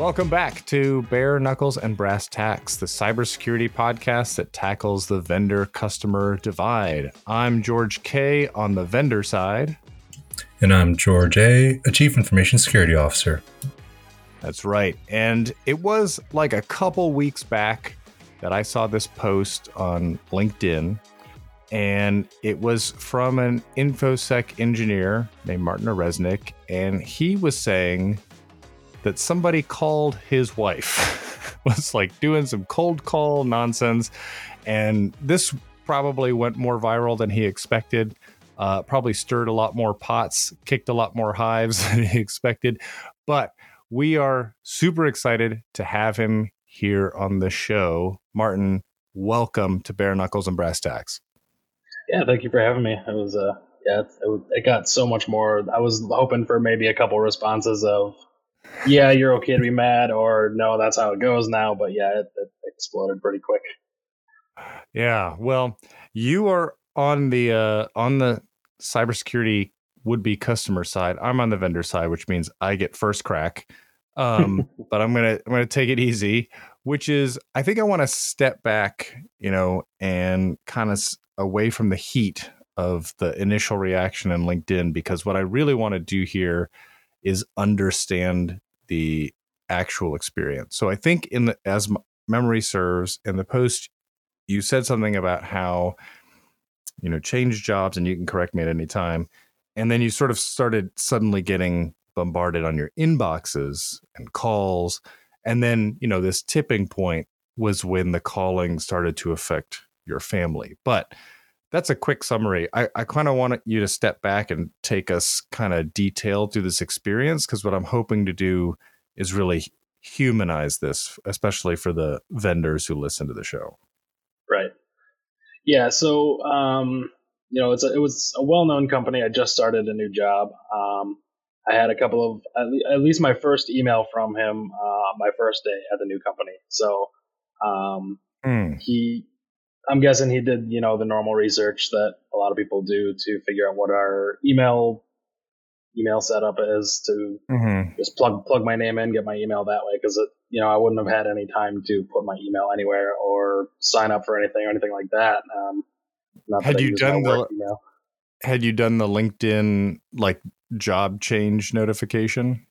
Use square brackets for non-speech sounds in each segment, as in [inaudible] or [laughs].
Welcome back to Bare Knuckles and Brass Tacks, the cybersecurity podcast that tackles the vendor customer divide. I'm George K on the vendor side. And I'm George A, a Chief Information Security Officer. That's right. And it was like a couple weeks back that I saw this post on LinkedIn. And it was from an InfoSec engineer named Martin Oresnik. And he was saying that somebody called his wife, [laughs] was like doing some cold call nonsense. And this probably went more viral than he expected. Uh, probably stirred a lot more pots, kicked a lot more hives [laughs] than he expected. But we are super excited to have him here on the show. Martin, welcome to Bare Knuckles and Brass Tacks. Yeah, thank you for having me. It was uh yeah, it, it got so much more. I was hoping for maybe a couple responses of yeah, you're okay to be mad, or no, that's how it goes now. But yeah, it, it exploded pretty quick. Yeah, well, you are on the uh, on the cybersecurity would be customer side. I'm on the vendor side, which means I get first crack. Um, [laughs] but I'm gonna I'm gonna take it easy, which is I think I want to step back, you know, and kind of s- away from the heat of the initial reaction in LinkedIn because what I really want to do here is understand the actual experience. So I think in the as m- memory serves in the post you said something about how you know change jobs and you can correct me at any time and then you sort of started suddenly getting bombarded on your inboxes and calls and then you know this tipping point was when the calling started to affect your family but that's a quick summary i, I kind of want you to step back and take us kind of detailed through this experience because what i'm hoping to do is really humanize this especially for the vendors who listen to the show Right. Yeah. So, um, you know, it's a, it was a well-known company. I just started a new job. Um, I had a couple of at, le- at least my first email from him uh, my first day at the new company. So, um, Hmm. he, I'm guessing he did you know the normal research that a lot of people do to figure out what our email email setup is to Mhm. just plug plug my name in, get my email that way because it, you know I wouldn't have had any time to put my email anywhere or sign up for anything or anything like that. Um, Had you done the- email. had you done the linkedin like job change notification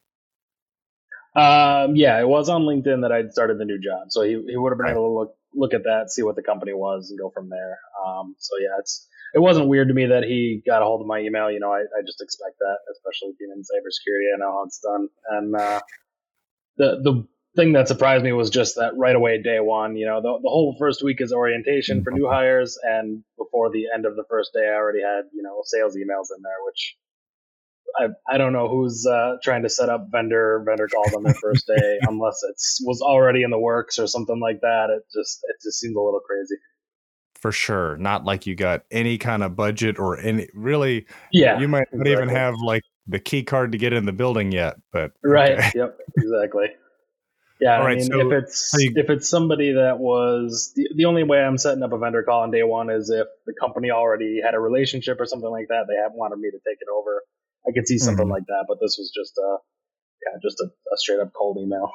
Um, yeah, it was on LinkedIn that I'd started the new job, so he he would have been able to look look at that, see what the company was, and go from there. Um, so yeah, it's it wasn't weird to me that he got a hold of my email. You know, I, I just expect that, especially being in cybersecurity. I know how it's done, and uh, the the thing that surprised me was just that right away, day one. You know, the the whole first week is orientation for new hires, and before the end of the first day, I already had you know sales emails in there, which I, I don't know who's uh, trying to set up vendor vendor calls on their first day [laughs] unless it was already in the works or something like that. It just it just seems a little crazy. for sure not like you got any kind of budget or any really Yeah, you might not even have like the key card to get in the building yet but right. okay. Yep, [laughs] exactly. Yeah, All I right, mean, so- if it's you- if it's somebody that was the, the only way I'm setting up a vendor call on day one is if the company already had a relationship or something like that. They have wanted me to take it over. I could see something Mhm. like that, but this was just a yeah, just a, a straight up cold email.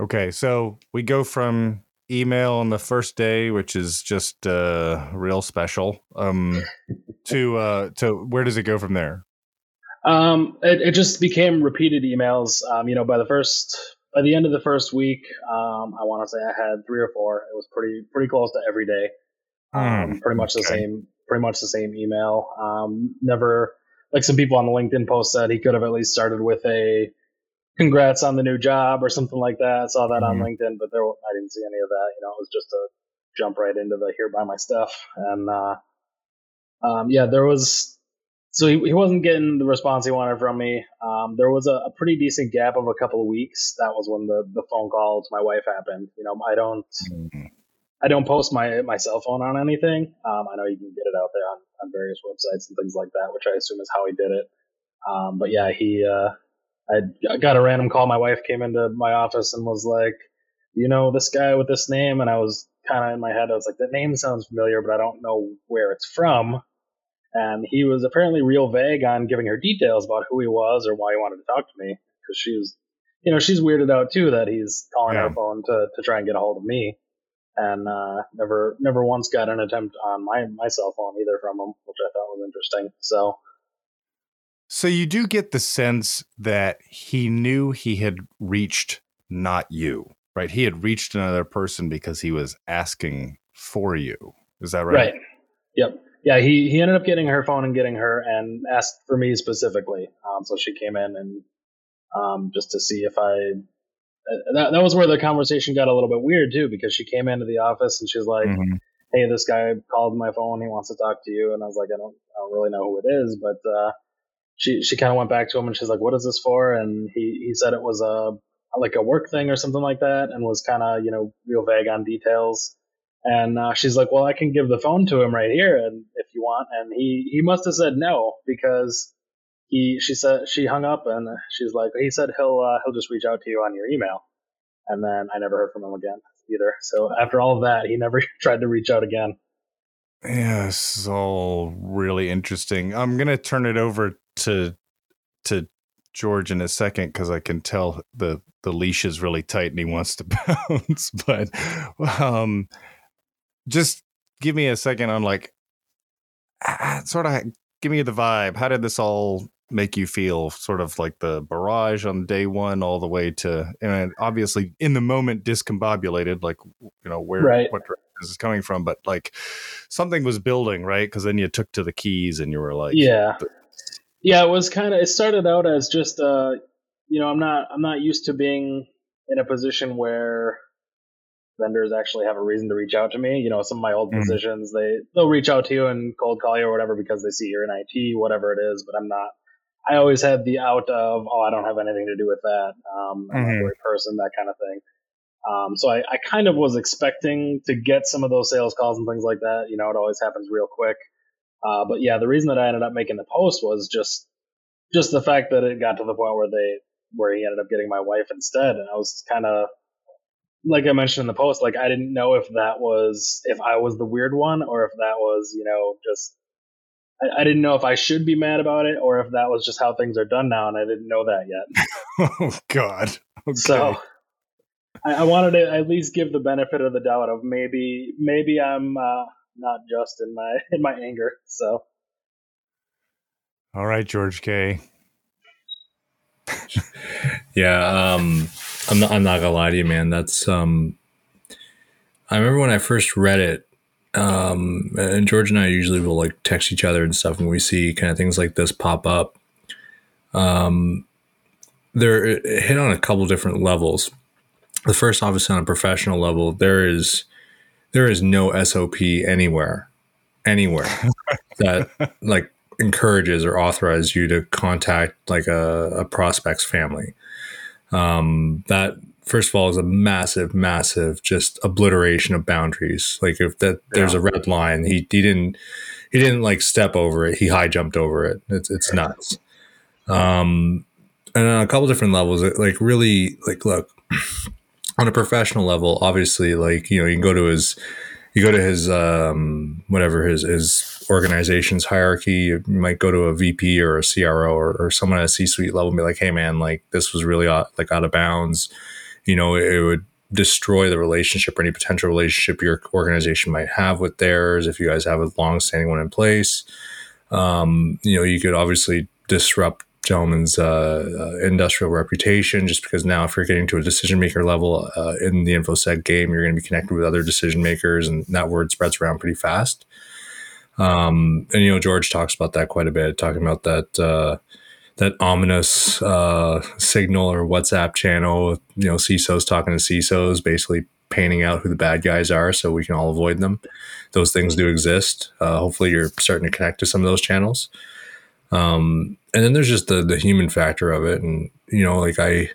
okay so we go from email on the first day which is just uh real special um [laughs] to uh to where does it go from there Um, it, it just became repeated emails. Um, you know, by the first, by the end of the first week, um, I want to say I had three or four. It was pretty, pretty close to every day. Um, Hmm, pretty much the same, pretty much the same email. Um, never, like some people on the LinkedIn post said, he could have at least started with a congrats on the new job or something like that. I saw that on Mhm. LinkedIn, but there, I didn't see any of that. You know, it was just a jump right into the here buy my stuff. And, uh, um, yeah, there was, so he, he wasn't getting the response he wanted from me. Um, there was a, a pretty decent gap of a couple of weeks. That was when the, the phone call to my wife happened. You know, I don't, I don't post my, my cell phone on anything. Um, I know you can get it out there on, on various websites and things like that, which I assume is how he did it. Um, but yeah, he, uh, I got a random call. My wife came into my office and was like, you know, this guy with this name. And I was kind of in my head, I was like, that name sounds familiar, but I don't know where it's from. And he was apparently real vague on giving her details about who he was or why he wanted to talk to me because she was you know, she's weirded out too that he's calling yeah. her phone to to try and get a hold of me, and uh, never never once got an attempt on my my cell phone either from him, which I thought was interesting. So. So you do get the sense that he knew he had reached not you, right? He had reached another person because he was asking for you. Is that right? Right. Yep. Yeah, he, he ended up getting her phone and getting her and asked for me specifically. Um, so she came in and um, just to see if I. That, that was where the conversation got a little bit weird too, because she came into the office and she's like, mm-hmm. "Hey, this guy called my phone. He wants to talk to you." And I was like, "I don't, I don't really know who it is," but uh, she she kind of went back to him and she's like, "What is this for?" And he he said it was a like a work thing or something like that, and was kind of you know real vague on details. And uh, she's like, "Well, I can give the phone to him right here, and if you want." And he he must have said no because he she said she hung up and she's like he said he'll uh, he'll just reach out to you on your email. And then i never heard from him again either. So after all of that he never [laughs] tried to reach out again. Yeah all really interesting. I'm gonna turn it over to to george in a second because i can tell the the leash is really tight and he wants to [laughs] bounce but um just give me a second on like sort of give me the vibe. How did this all make you feel sort of like the barrage on day one all the way to and obviously in the moment discombobulated like you know where right. what this is coming from but like something was building right because then you took to the keys and you were like yeah yeah it was kind of it started out as just uh you know i'm not i'm not used to being in a position where vendors actually have a reason to reach out to me you know some of my old mm-hmm. positions they they'll reach out to you and cold call you or whatever because they see you're in it whatever it is but i'm not I always had the out of, oh, I don't have anything to do with that. Um, I'm mm-hmm. a person, that kind of thing. Um, so I, I kind of was expecting to get some of those sales calls and things like that. You know, it always happens real quick. Uh, but yeah, the reason that I ended up making the post was just, just the fact that it got to the point where they, where he ended up getting my wife instead. And I was kind of, like I mentioned in the post, like I didn't know if that was, if I was the weird one or if that was, you know, just I, I, didn't know if I should be mad about it or if that was just how things are done now, and I didn't know that yet. [laughs] oh God! Okay. So I, I, wanted to at least give the benefit of the doubt of maybe maybe I'm uh, not just in my [laughs] in my anger. So, all right, George K. yeah, um, I'm not. I'm not gonna lie to you, man. That's um. I remember when I first read it um, and George and I usually will like text each other and stuff when we see kind of things like this pop up. Um, there it hit on a couple different levels. The first, obviously, on a professional level, there is there is no SOP anywhere, anywhere [laughs] that like encourages or authorizes you to contact like a, a prospect's family. Um, that first of all is a massive massive just obliteration of boundaries. Like if that there's yeah. a red line he, he didn't he didn't like step over it. He high jumped over it. It's, it's nuts. Um and on a couple different levels it, like really like look [clears throat] on a professional level obviously like you know you can go to his you go to his um whatever his his organization's hierarchy. You might go to a vp or a cro or, or someone at a c-suite level and be like hey man like this was really out, like out of bounds you know, it would destroy the relationship or any potential relationship your organization might have with theirs if you guys have a long-standing one in place. Um, you know, you could obviously disrupt gentleman's uh, uh, industrial reputation just because now if you're getting to a decision maker level uh, in the infosec game you're going to be connected with other decision makers and that word spreads around pretty fast um, and you know george talks about that quite a bit talking about that uh, that ominous uh, signal or WhatsApp channel. You know, CISOs talking to CISOs, basically painting out who the bad guys are, so we can all avoid them. Those things do exist. Uh, hopefully, you're starting to connect to some of those channels. Um, and then there's just the the human factor of it, and you know, like I, you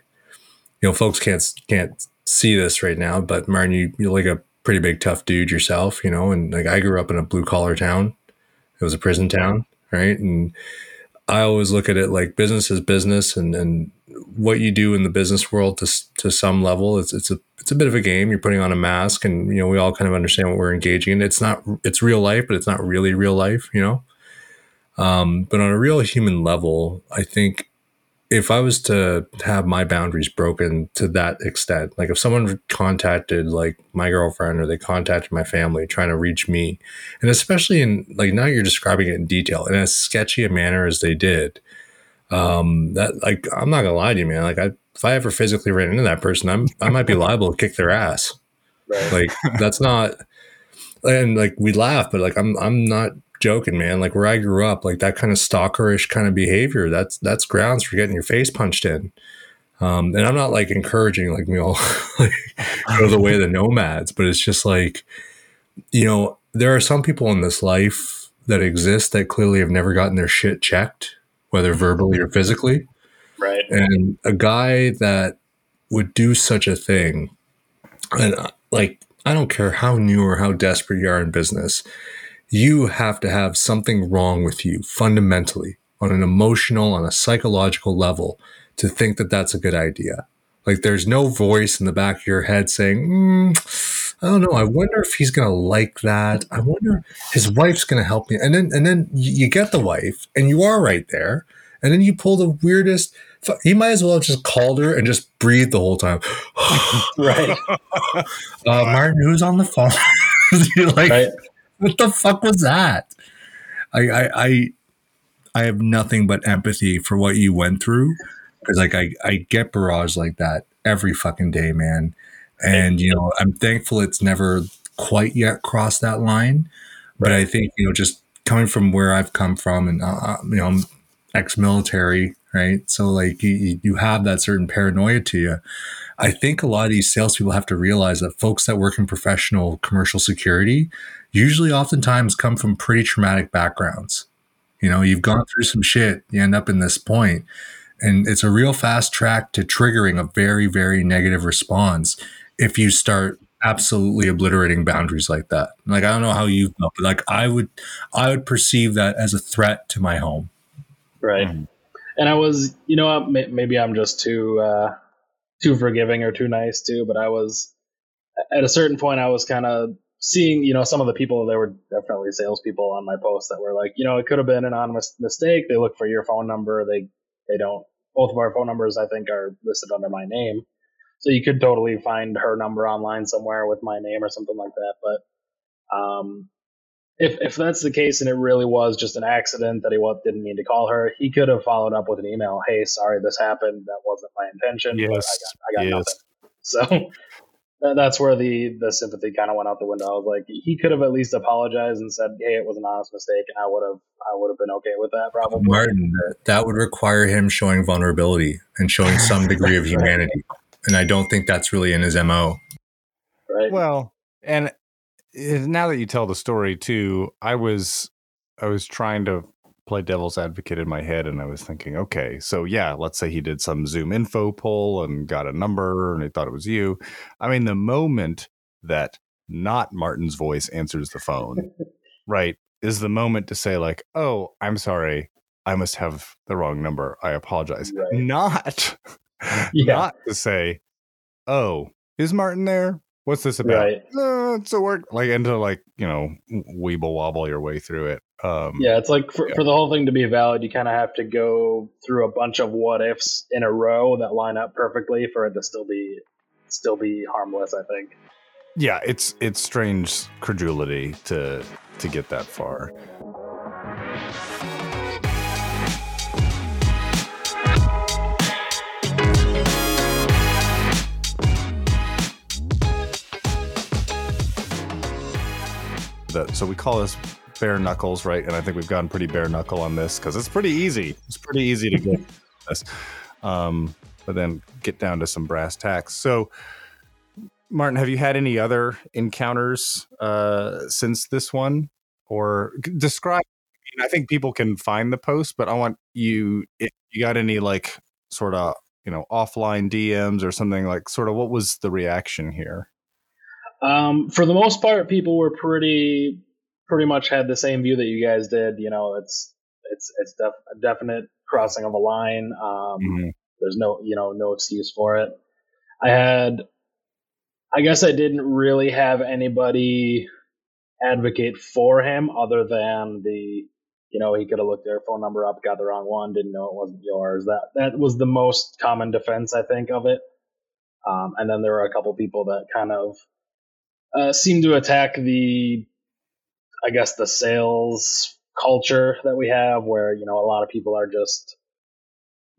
know, folks can't can't see this right now, but Martin, you you're like a pretty big tough dude yourself, you know, and like I grew up in a blue collar town. It was a prison town, right? And I always look at it like business is business, and and what you do in the business world to to some level, it's it's a it's a bit of a game. You're putting on a mask, and you know we all kind of understand what we're engaging in. It's not it's real life, but it's not really real life, you know. Um, but on a real human level, I think if I was to have my boundaries broken to that extent, like if someone contacted like my girlfriend or they contacted my family trying to reach me, and especially in like now you're describing it in detail in as sketchy a manner as they did, um, that like I'm not gonna lie to you, man. Like I, if I ever physically ran into that person, I'm I might be [laughs] liable to kick their ass. Right. Like that's not, and like we laugh, but like I'm I'm not joking, man. Like where I grew up, like that kind of stalkerish kind of behavior, that's that's grounds for getting your face punched in. Um, and I'm not like encouraging like me all [laughs] like, go the way of the nomads, but it's just like, you know, there are some people in this life that exist that clearly have never gotten their shit checked, whether verbally or physically. Right. And a guy that would do such a thing, and uh, like, I don't care how new or how desperate you are in business, you have to have something wrong with you fundamentally on an emotional, on a psychological level to think that that's a good idea. Like there's no voice in the back of your head saying, mm, I don't know. I wonder if he's going to like that. I wonder if his wife's going to help me. And then, and then you get the wife and you are right there. And then you pull the weirdest, he might as well have just called her and just breathed the whole time. [laughs] right. [laughs] Uh, Martin, who's on the phone? [laughs] like, right. What the fuck was that? I, I, I, I have nothing but empathy for what you went through because like I, I get barrage like that every fucking day, man. And you know, I'm thankful it's never quite yet crossed that line. But I think you know, just coming from where I've come from, and uh, uh you know, I'm ex-military, right? So like you, you have that certain paranoia to you. I think a lot of these salespeople have to realize that folks that work in professional commercial security usually oftentimes come from pretty traumatic backgrounds. You know, you've gone through some shit, you end up in this point, and it's a real fast track to triggering a very, very negative response if you start absolutely obliterating boundaries like that. Like I don't know how you felt, but like I would I would perceive that as a threat to my home. Right. Mm-hmm. And I was, you know, maybe I'm just too uh too forgiving or too nice too, but I was at a certain point I was kind of seeing, you know, some of the people there were definitely salespeople on my post that were like, you know, it could have been an honest mistake. They look for your phone number. They they don't. Both of our phone numbers, I think, are listed under my name, so you could totally find her number online somewhere with my name or something like that. But um, if if that's the case and it really was just an accident that he didn't mean to call her, he could have followed up with an email. Hey, sorry, this happened. That wasn't my intention. Yes, I got, I got yes. nothing. So that's where the the sympathy kind of went out the window. I was like, he could have at least apologized and said, "Hey, it was an honest mistake," and I would have I would have been okay with that. Probably, Martin. That would require him showing vulnerability and showing some [laughs] degree of humanity, and I don't think that's really in his mo. Right. Well, and Eh, now that you tell the story too, I was I was trying to play devil's advocate in my head and I was thinking, okay, so yeah, let's say he did some ZoomInfo poll and got a number and he thought it was you. I mean, the moment that not Martin's voice answers the phone, right, is the moment to say, like, oh, I'm sorry. I must have the wrong number. I apologize. Right. Not, [laughs] yeah. not to say, oh, is Martin there? What's this about? Right. Uh, it's a work like and to like you know weeble wobble your way through it. Um, yeah, it's like for, yeah. for the whole thing to be valid, you kind of have to go through a bunch of what ifs in a row that line up perfectly for it to still be still be harmless. I think. Yeah, it's it's strange credulity to to get that far. So we call this bare knuckles, right? And I think we've gotten pretty bare knuckle on this because it's pretty easy. It's pretty easy to get [laughs] this, um, but then get down to some brass tacks. So, Martin, have you had any other encounters uh, since this one, or describe? I think people can find the post, but I want you. If you got any like sort of you know offline DMs or something like sort of what was the reaction here? Um, for the most part, people were pretty pretty much had the same view that you guys did. You know, it's it's it's def- a definite crossing of a line. Um, mm-hmm. There's no you know no excuse for it. I had, I guess I didn't really have anybody advocate for him other than the you know, he could have looked their phone number up, got the wrong one, didn't know it wasn't yours. That that was the most common defense I think of it. Um, and then there were a couple people that kind of uh, seemed to attack the, I guess, the sales culture that we have, where you know a lot of people are just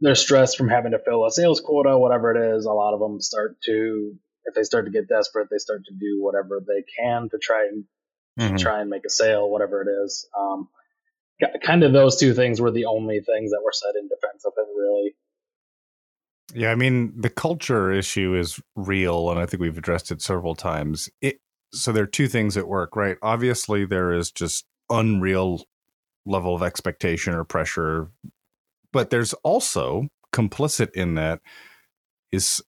they're stressed from having to fill a sales quota, whatever it is. A lot of them start to, if they start to get desperate, they start to do whatever they can to try and mm-hmm. try and make a sale, whatever it is. Um, kind of those two things were the only things that were said in defense of it, really. Yeah, I mean the culture issue is real, and I think we've addressed it several times. It so there are two things at work, right? Obviously, there is just unreal level of expectation or pressure, but there's also complicit in that is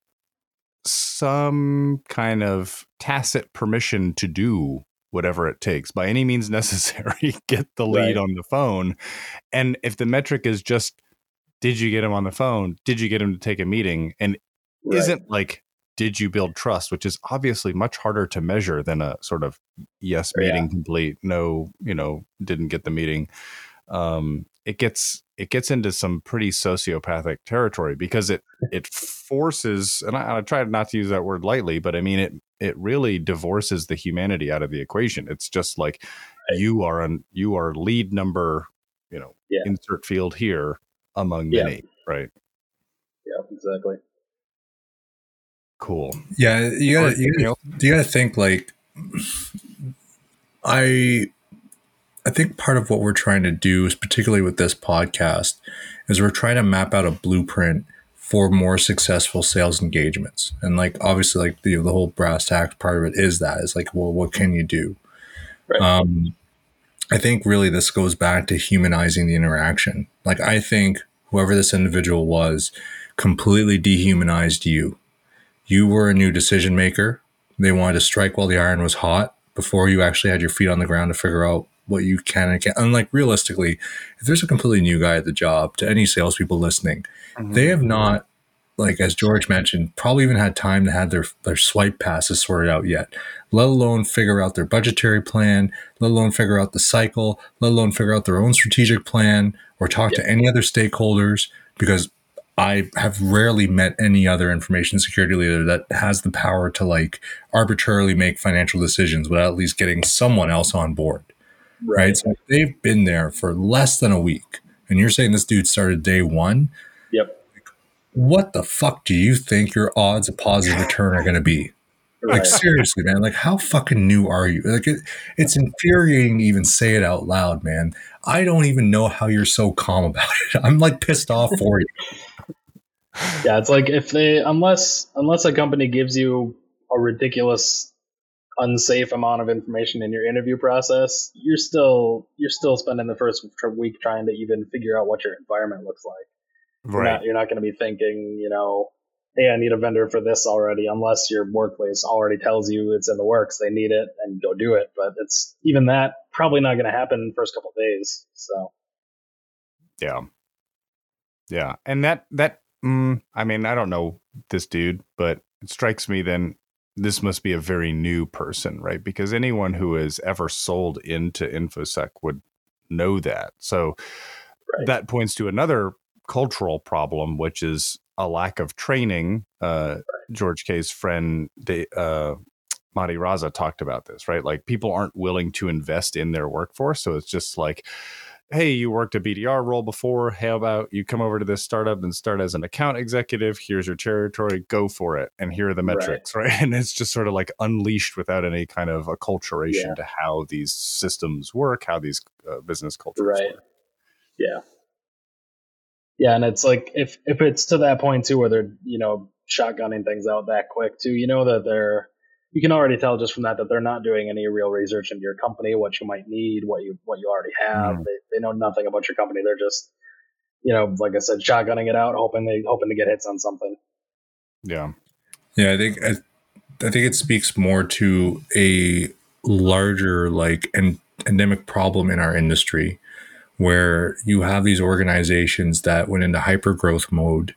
some kind of tacit permission to do whatever it takes by any means [laughs] necessary get the lead right. on the phone and if the metric is just did you get him on the phone did you get him to take a meeting and right. isn't like did you build trust which is obviously much harder to measure than a sort of yes meeting yeah. complete no you know didn't get the meeting um it gets it gets into some pretty sociopathic territory because it it forces and I, I try not to use that word lightly but i mean it it really divorces the humanity out of the equation it's just like right. you are an you are lead number you know yeah. insert field here among yeah. many right yeah exactly cool yeah you gotta you gotta, you gotta think like i I think part of what we're trying to do is particularly with this podcast is we're trying to map out a blueprint for more successful sales engagements. And like obviously like the the whole brass tacks part of it is that is like, well, what can you do? Right. Um, I think really this goes back to humanizing the interaction. Like I think whoever this individual was completely dehumanized you. You were a new decision maker. They wanted to strike while the iron was hot before you actually had your feet on the ground to figure out what you can and can't. And like realistically, if there's a completely new guy at the job, to any salespeople listening, mm-hmm. they have not, like as George mentioned, probably even had time to have their their swipe passes sorted out yet. Let alone figure out their budgetary plan, let alone figure out the cycle, let alone figure out their own strategic plan, or talk to any other stakeholders. Because I have rarely met any other information security leader that has the power to like arbitrarily make financial decisions without at least getting someone else on board right? So they've been there for less than a week, and you're saying this dude started day one. Yep. What the fuck do you think your odds of positive return are going to be? Right. Like seriously, man. Like how fucking new are you? Like it, it's infuriating to even say it out loud, man. I don't even know how you're so calm about it. [laughs] I'm like pissed off for you. Yeah, it's like if they unless unless a company gives you a ridiculous unsafe amount of information in your interview process, you're still you're still spending the first week trying to even figure out what your environment looks like. Right. You're not, not going to be thinking, you know, hey, I need a vendor for this already, unless your workplace already tells you it's in the works, they need it, and go do it. But it's even that probably not going to happen in the first couple days. So, yeah, yeah, and that that mm, I mean, I don't know this dude, but it strikes me then this must be a very new person, right? Because anyone who has ever sold into InfoSec would know that. So right. that points to another cultural problem, which is a lack of training. Uh. George K's friend, de, uh, Raza, talked about this, right? Like people aren't willing to invest in their workforce. So it's just like, hey, you worked a BDR role before. How about you come over to this startup and start as an account executive? Here's your territory, go for it. And here are the metrics, right? [laughs] right? And it's just sort of like unleashed without any kind of acculturation yeah. to how these systems work, how these uh, business cultures right. work. Yeah. Yeah, and it's like if if it's to that point too where they're, you know, shotgunning things out that quick too, you know that they're you can already tell just from that that they're not doing any real research into your company, what you might need, what you what you already have. Mm. They, they know nothing about your company. They're just, you know, like I said, shotgunning it out, hoping they hoping to get hits on something. Yeah, yeah. I think I, I think it speaks more to a larger like an endemic problem in our industry, where you have these organizations that went into hyper growth mode.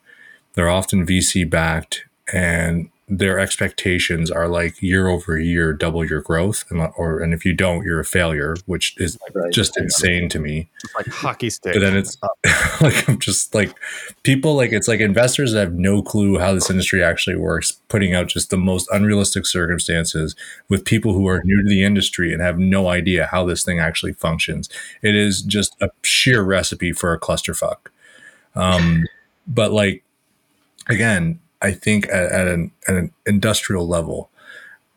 They're often VC backed and their expectations are like year over year double your growth and or and if you don't you're a failure which is right. just insane to me. It's like hockey stick. But then it's [laughs] like i'm just like people like it's like investors that have no clue how this industry actually works putting out just the most unrealistic circumstances with people who are new to the industry and have no idea how this thing actually functions. It is just a sheer recipe for a clusterfuck. Um but like again I think at, at, an, at an industrial level,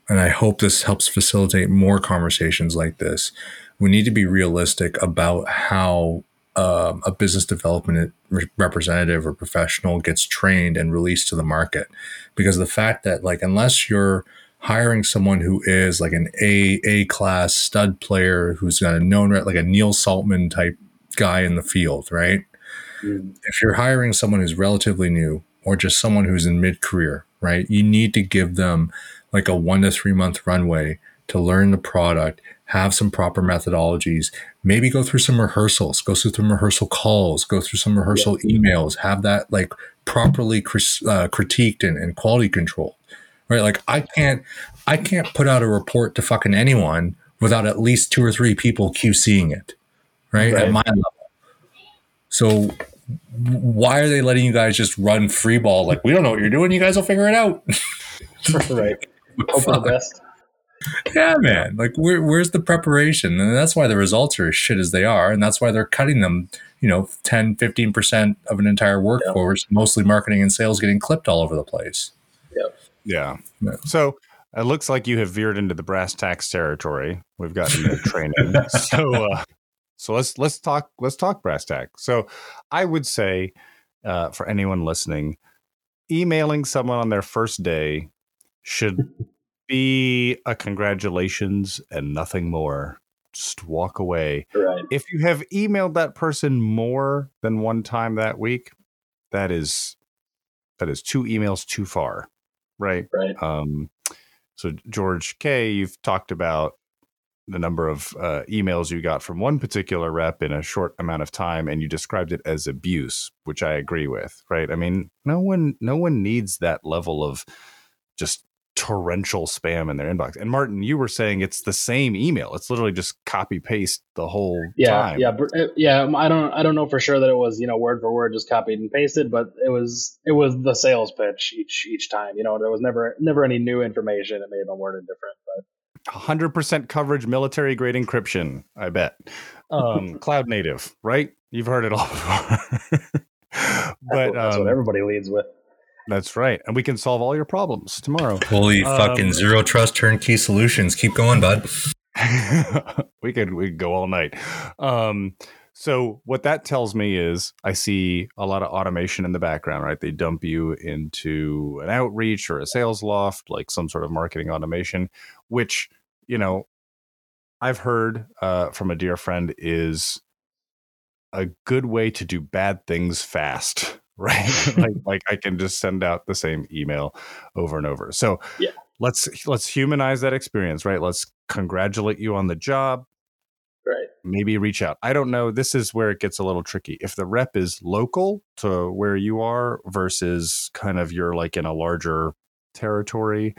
and I hope this helps facilitate more conversations like this. We need to be realistic about how um, a business development representative or professional gets trained and released to the market, because the fact that like unless you're hiring someone who is like an A A class stud player who's got a known like a Neil Saltman type guy in the field, right? Mm. If you're hiring someone who's relatively new, or just someone who's in mid career, right? You need to give them like a one to three month runway to learn the product, have some proper methodologies, maybe go through some rehearsals, go through some rehearsal calls, go through some rehearsal yeah. emails, have that like properly uh, critiqued and, and quality controlled, right? Like I can't, I can't put out a report to fucking anyone without at least two or three people QCing it, right? right. At my level. So why are they letting you guys just run free ball? Like, we don't know what you're doing. You guys will figure it out. [laughs] right. Hope the best. Yeah, man. Like, where, where's the preparation? And that's why the results are as shit as they are. And that's why they're cutting them, you know, 10, 15% of an entire workforce, yep. mostly marketing and sales getting clipped all over the place. Yep. Yeah. yeah. So it looks like you have veered into the brass tacks territory. We've gotten the training. [laughs] So, uh, so let's let's talk let's talk brass tack. So I would say uh, for anyone listening, emailing someone on their first day should [laughs] be a congratulations and nothing more. Just walk away. Right. If you have emailed that person more than one time that week, that is that is two emails too far. Right. Right. Um, so George K, you've talked about the number of uh, emails you got from one particular rep in a short amount of time and you described it as abuse which i agree with right? I mean no one no one needs that level of just torrential spam in their inbox. And martin you were saying it's the same email. It's literally just copy paste the whole yeah time. yeah uh, yeah i don't i don't know for sure that it was you know word for word just copied and pasted but it was it was the sales pitch each each time you know there was never never any new information it may have been worded different but 100% coverage military grade encryption i bet. Um, cloud native right? You've heard it all [laughs] before. But that's um, what everybody leads with. that's right. And we can solve all your problems tomorrow. Holy um, fucking zero trust turnkey solutions. Keep going bud. [laughs] We could we could go all night. Um so what that tells me is I see a lot of automation in the background, right? They dump you into an outreach or a Salesloft, like some sort of marketing automation, which, you know, I've heard uh, from a dear friend is a good way to do bad things fast, [laughs] right? like, [laughs] like I can just send out the same email over and over. So yeah. let's let's humanize that experience, right? Let's congratulate you on the job Right. Maybe reach out. I don't know. This is where it gets a little tricky. If the rep is local to where you are versus kind of you're like in a larger territory,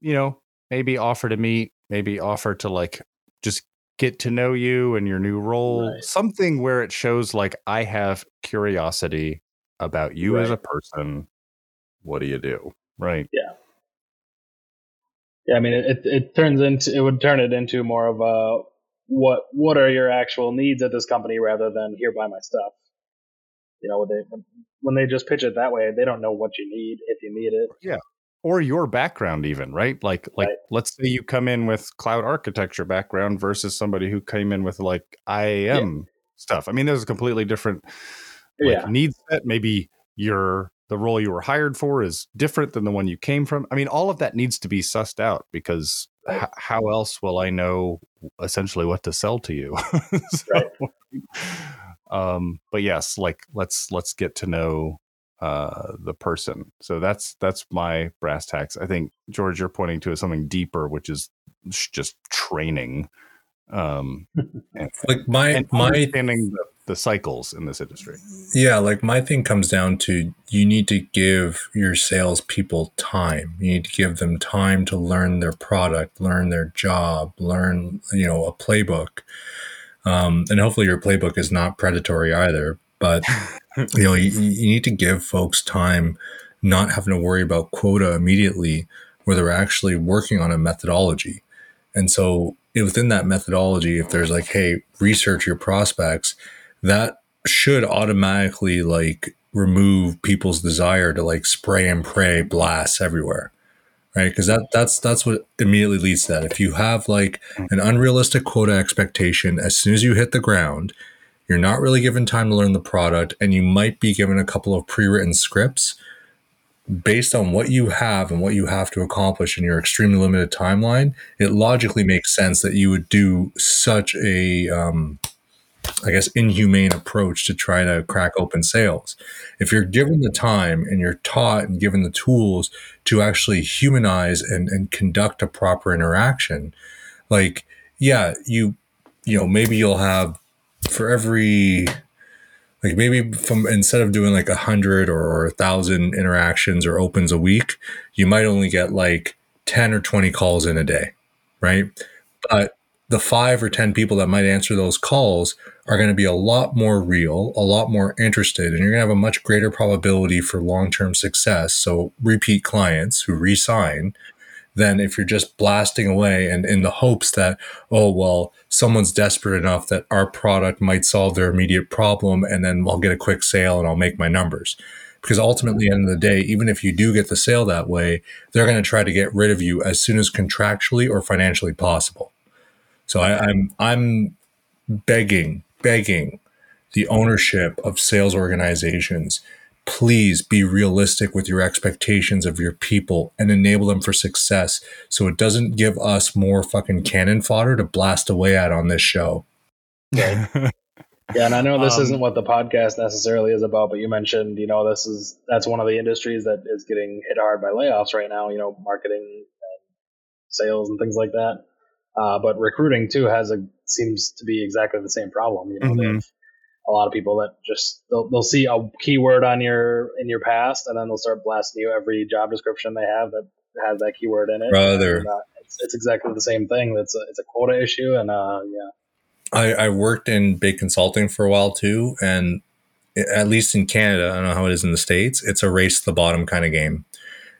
you know, maybe offer to meet, maybe offer to like just get to know you and your new role, right. something where it shows like I have curiosity about you right. as a person. What do you do? Right. Yeah. Yeah, I mean, it, it turns into it would turn it into more of a what what are your actual needs at this company rather than here buy my stuff. You know, when they when they just pitch it that way, they don't know what you need if you need it. Yeah. Or your background even, right? Like like right. let's say you come in with cloud architecture background versus somebody who came in with like IAM yeah. stuff. I mean, there's a completely different like, yeah. need set. Maybe your the role you were hired for is different than the one you came from. I mean, all of that needs to be sussed out because h- how else will I know essentially what to sell to you? [laughs] so, right. Um, but yes, like let's let's get to know uh, the person. So that's that's my brass tacks. I think George, you're pointing to is something deeper, which is just training. Um, [laughs] and, like my my understanding the the cycles in this industry. Yeah, like my thing comes down to you need to give your salespeople time. You need to give them time to learn their product, learn their job, learn you know a playbook, um, and hopefully your playbook is not predatory either. But [laughs] you know you, you need to give folks time, not having to worry about quota immediately, where they're actually working on a methodology. And so within that methodology, if there's like, hey, research your prospects, that should automatically like remove people's desire to like spray and pray blasts everywhere right? Because that that's that's what immediately leads to that. If you have like an unrealistic quota expectation as soon as you hit the ground you're not really given time to learn the product and you might be given a couple of pre-written scripts based on what you have and what you have to accomplish in your extremely limited timeline it logically makes sense that you would do such a um, I guess, inhumane approach to try to crack open sales. If you're given the time and you're taught and given the tools to actually humanize and, and conduct a proper interaction, like, yeah, you, you know, maybe you'll have for every, like maybe from instead of doing like a hundred or a thousand interactions or opens a week, you might only get like 10 or 20 calls in a day. Right. But the five or 10 people that might answer those calls are going to be a lot more real, a lot more interested, and you're going to have a much greater probability for long term success. So, repeat clients who resign than if you're just blasting away and in the hopes that, oh, well, someone's desperate enough that our product might solve their immediate problem and then I'll get a quick sale and I'll make my numbers. Because ultimately, at the end of the day, even if you do get the sale that way, they're going to try to get rid of you as soon as contractually or financially possible. So I, I'm I'm begging begging the ownership of sales organizations please be realistic with your expectations of your people and enable them for success so it doesn't give us more fucking cannon fodder to blast away at on this show. [laughs] yeah, and I know this um, isn't what the podcast necessarily is about, but you mentioned, you know, this is that's one of the industries that is getting hit hard by layoffs right now, you know, marketing and sales and things like that. Uh, but recruiting too has a seems to be exactly the same problem. You know, mm-hmm. a lot of people that just they'll, they'll see a keyword on your in your past, and then they'll start blasting you every job description they have that has that keyword in it. Brother, and, uh, it's, it's, exactly the same thing. It's a, it's a quota issue, and uh, yeah. I, I worked in big consulting for a while too, and at least in Canada, I don't know how it is in the states. It's a race to the bottom kind of game.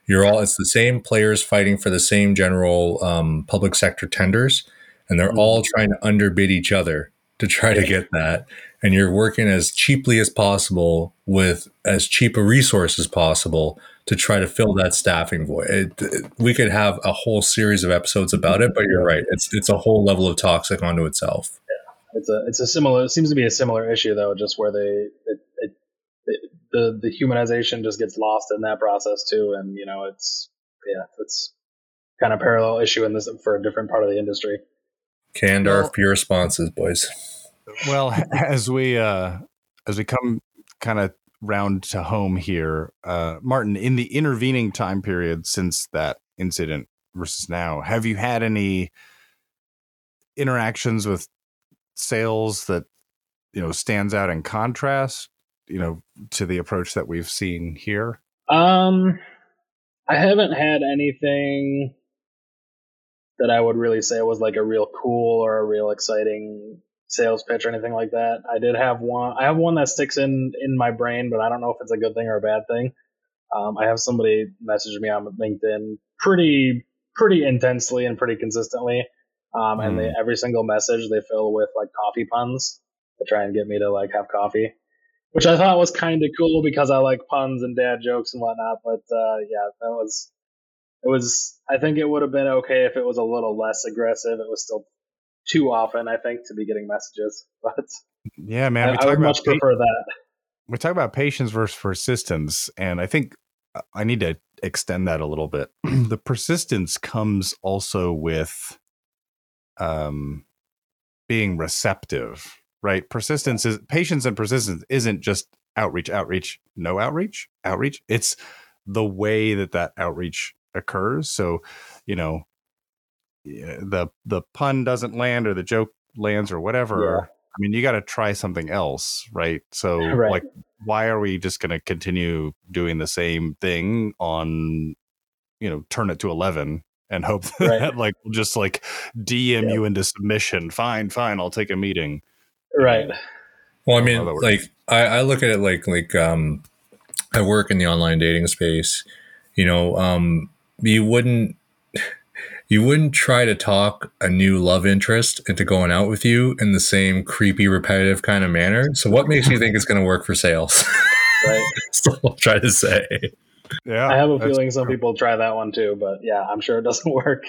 You're all it's the same players fighting for the same general um, public sector tenders, and they're all mm-hmm. trying to underbid each other to try to get that. And you're working as cheaply as possible with as cheap a resource as possible to try to fill that staffing void. It, it, we could have a whole series of episodes about it, but you're right. It's it's a whole level of toxic onto itself. Yeah. It's a it's a similar. It seems to be a similar issue though, just where they it, the the humanization just gets lost in that process too, and you know it's yeah it's kind of parallel issue in this for a different part of the industry. Canned well, RFP responses, boys. Well, [laughs] as we uh as we come kind of round to home here, uh Martin, in the intervening time period since that incident versus now, have you had any interactions with sales that you know stands out in contrast you know to the approach that we've seen here um i haven't had anything that I would really say was like a real cool or a real exciting sales pitch or anything like that. I did have one. I have one that sticks in in my brain, but I don't know if it's a good thing or a bad thing. Um, I have somebody message me on LinkedIn pretty pretty intensely and pretty consistently, um, and they, hmm. every single message they fill with like coffee puns to try and get me to like have coffee, which I thought was kind of cool because I like puns and dad jokes and whatnot. But uh, yeah, that was it was I think it would have been okay if it was a little less aggressive. It was still too often, I think, to be getting messages. [laughs] But yeah, man, I, I would much pa- prefer that. We talk about patience versus persistence, and I think uh, I need to extend that a little bit. [clears throat] the persistence comes also with um being receptive, right? Persistence is patience and persistence isn't just outreach, outreach, no outreach, outreach. It's the way that that outreach occurs. So, you know, the the pun doesn't land or the joke lands or whatever. I mean, you got to try something else, right? So, [laughs] Right. like, why are we just going to continue doing the same thing on, you know, turn it to 11 and hope [laughs] that, Right. like, we'll just like DM Yep. you into submission? Fine, fine, I'll take a meeting. Right. Well, I mean, that works. like I, I look at it like like um, I work in the online dating space. You know, um, you wouldn't [laughs] you wouldn't try to talk a new love interest into going out with you in the same creepy, repetitive kind of manner. So, what makes you think it's going to work for sales? Right. [laughs] That's all I'm trying to say. Yeah. I have a feeling some true. people try that one too, but yeah, I'm sure it doesn't [laughs] work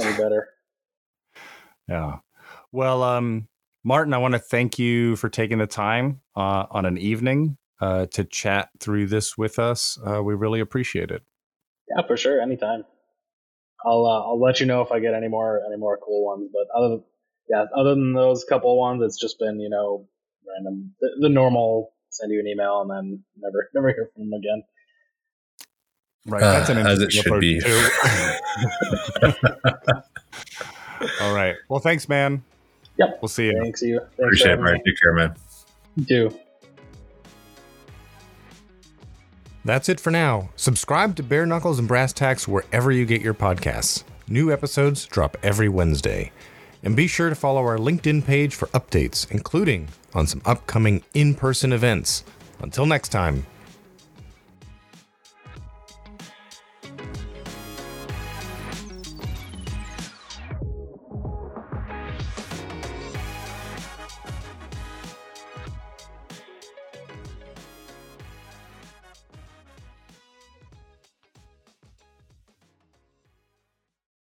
any better. Yeah. Well, um, Martin, I want to thank you for taking the time uh, on an evening uh, to chat through this with us. Uh, we really appreciate it. Yeah, for sure. Anytime. I'll uh, I'll let you know if I get any more any more cool ones. But other than, yeah, other than those couple ones, it's just been you know random the, the normal send you an email and then never [laughs] never hear from them again. Right. That's an Uh, as it interesting should approach, be. too. [laughs] [laughs] All right. Well, thanks, man. Yep. We'll see you. Thanks you. Thanks Appreciate it, having Brian. me. Take care, man. You too. That's it for now. Subscribe to Bare Knuckles and Brass Tacks wherever you get your podcasts. New episodes drop every Wednesday. And be sure to follow our LinkedIn page for updates, including on some upcoming in person events. Until next time,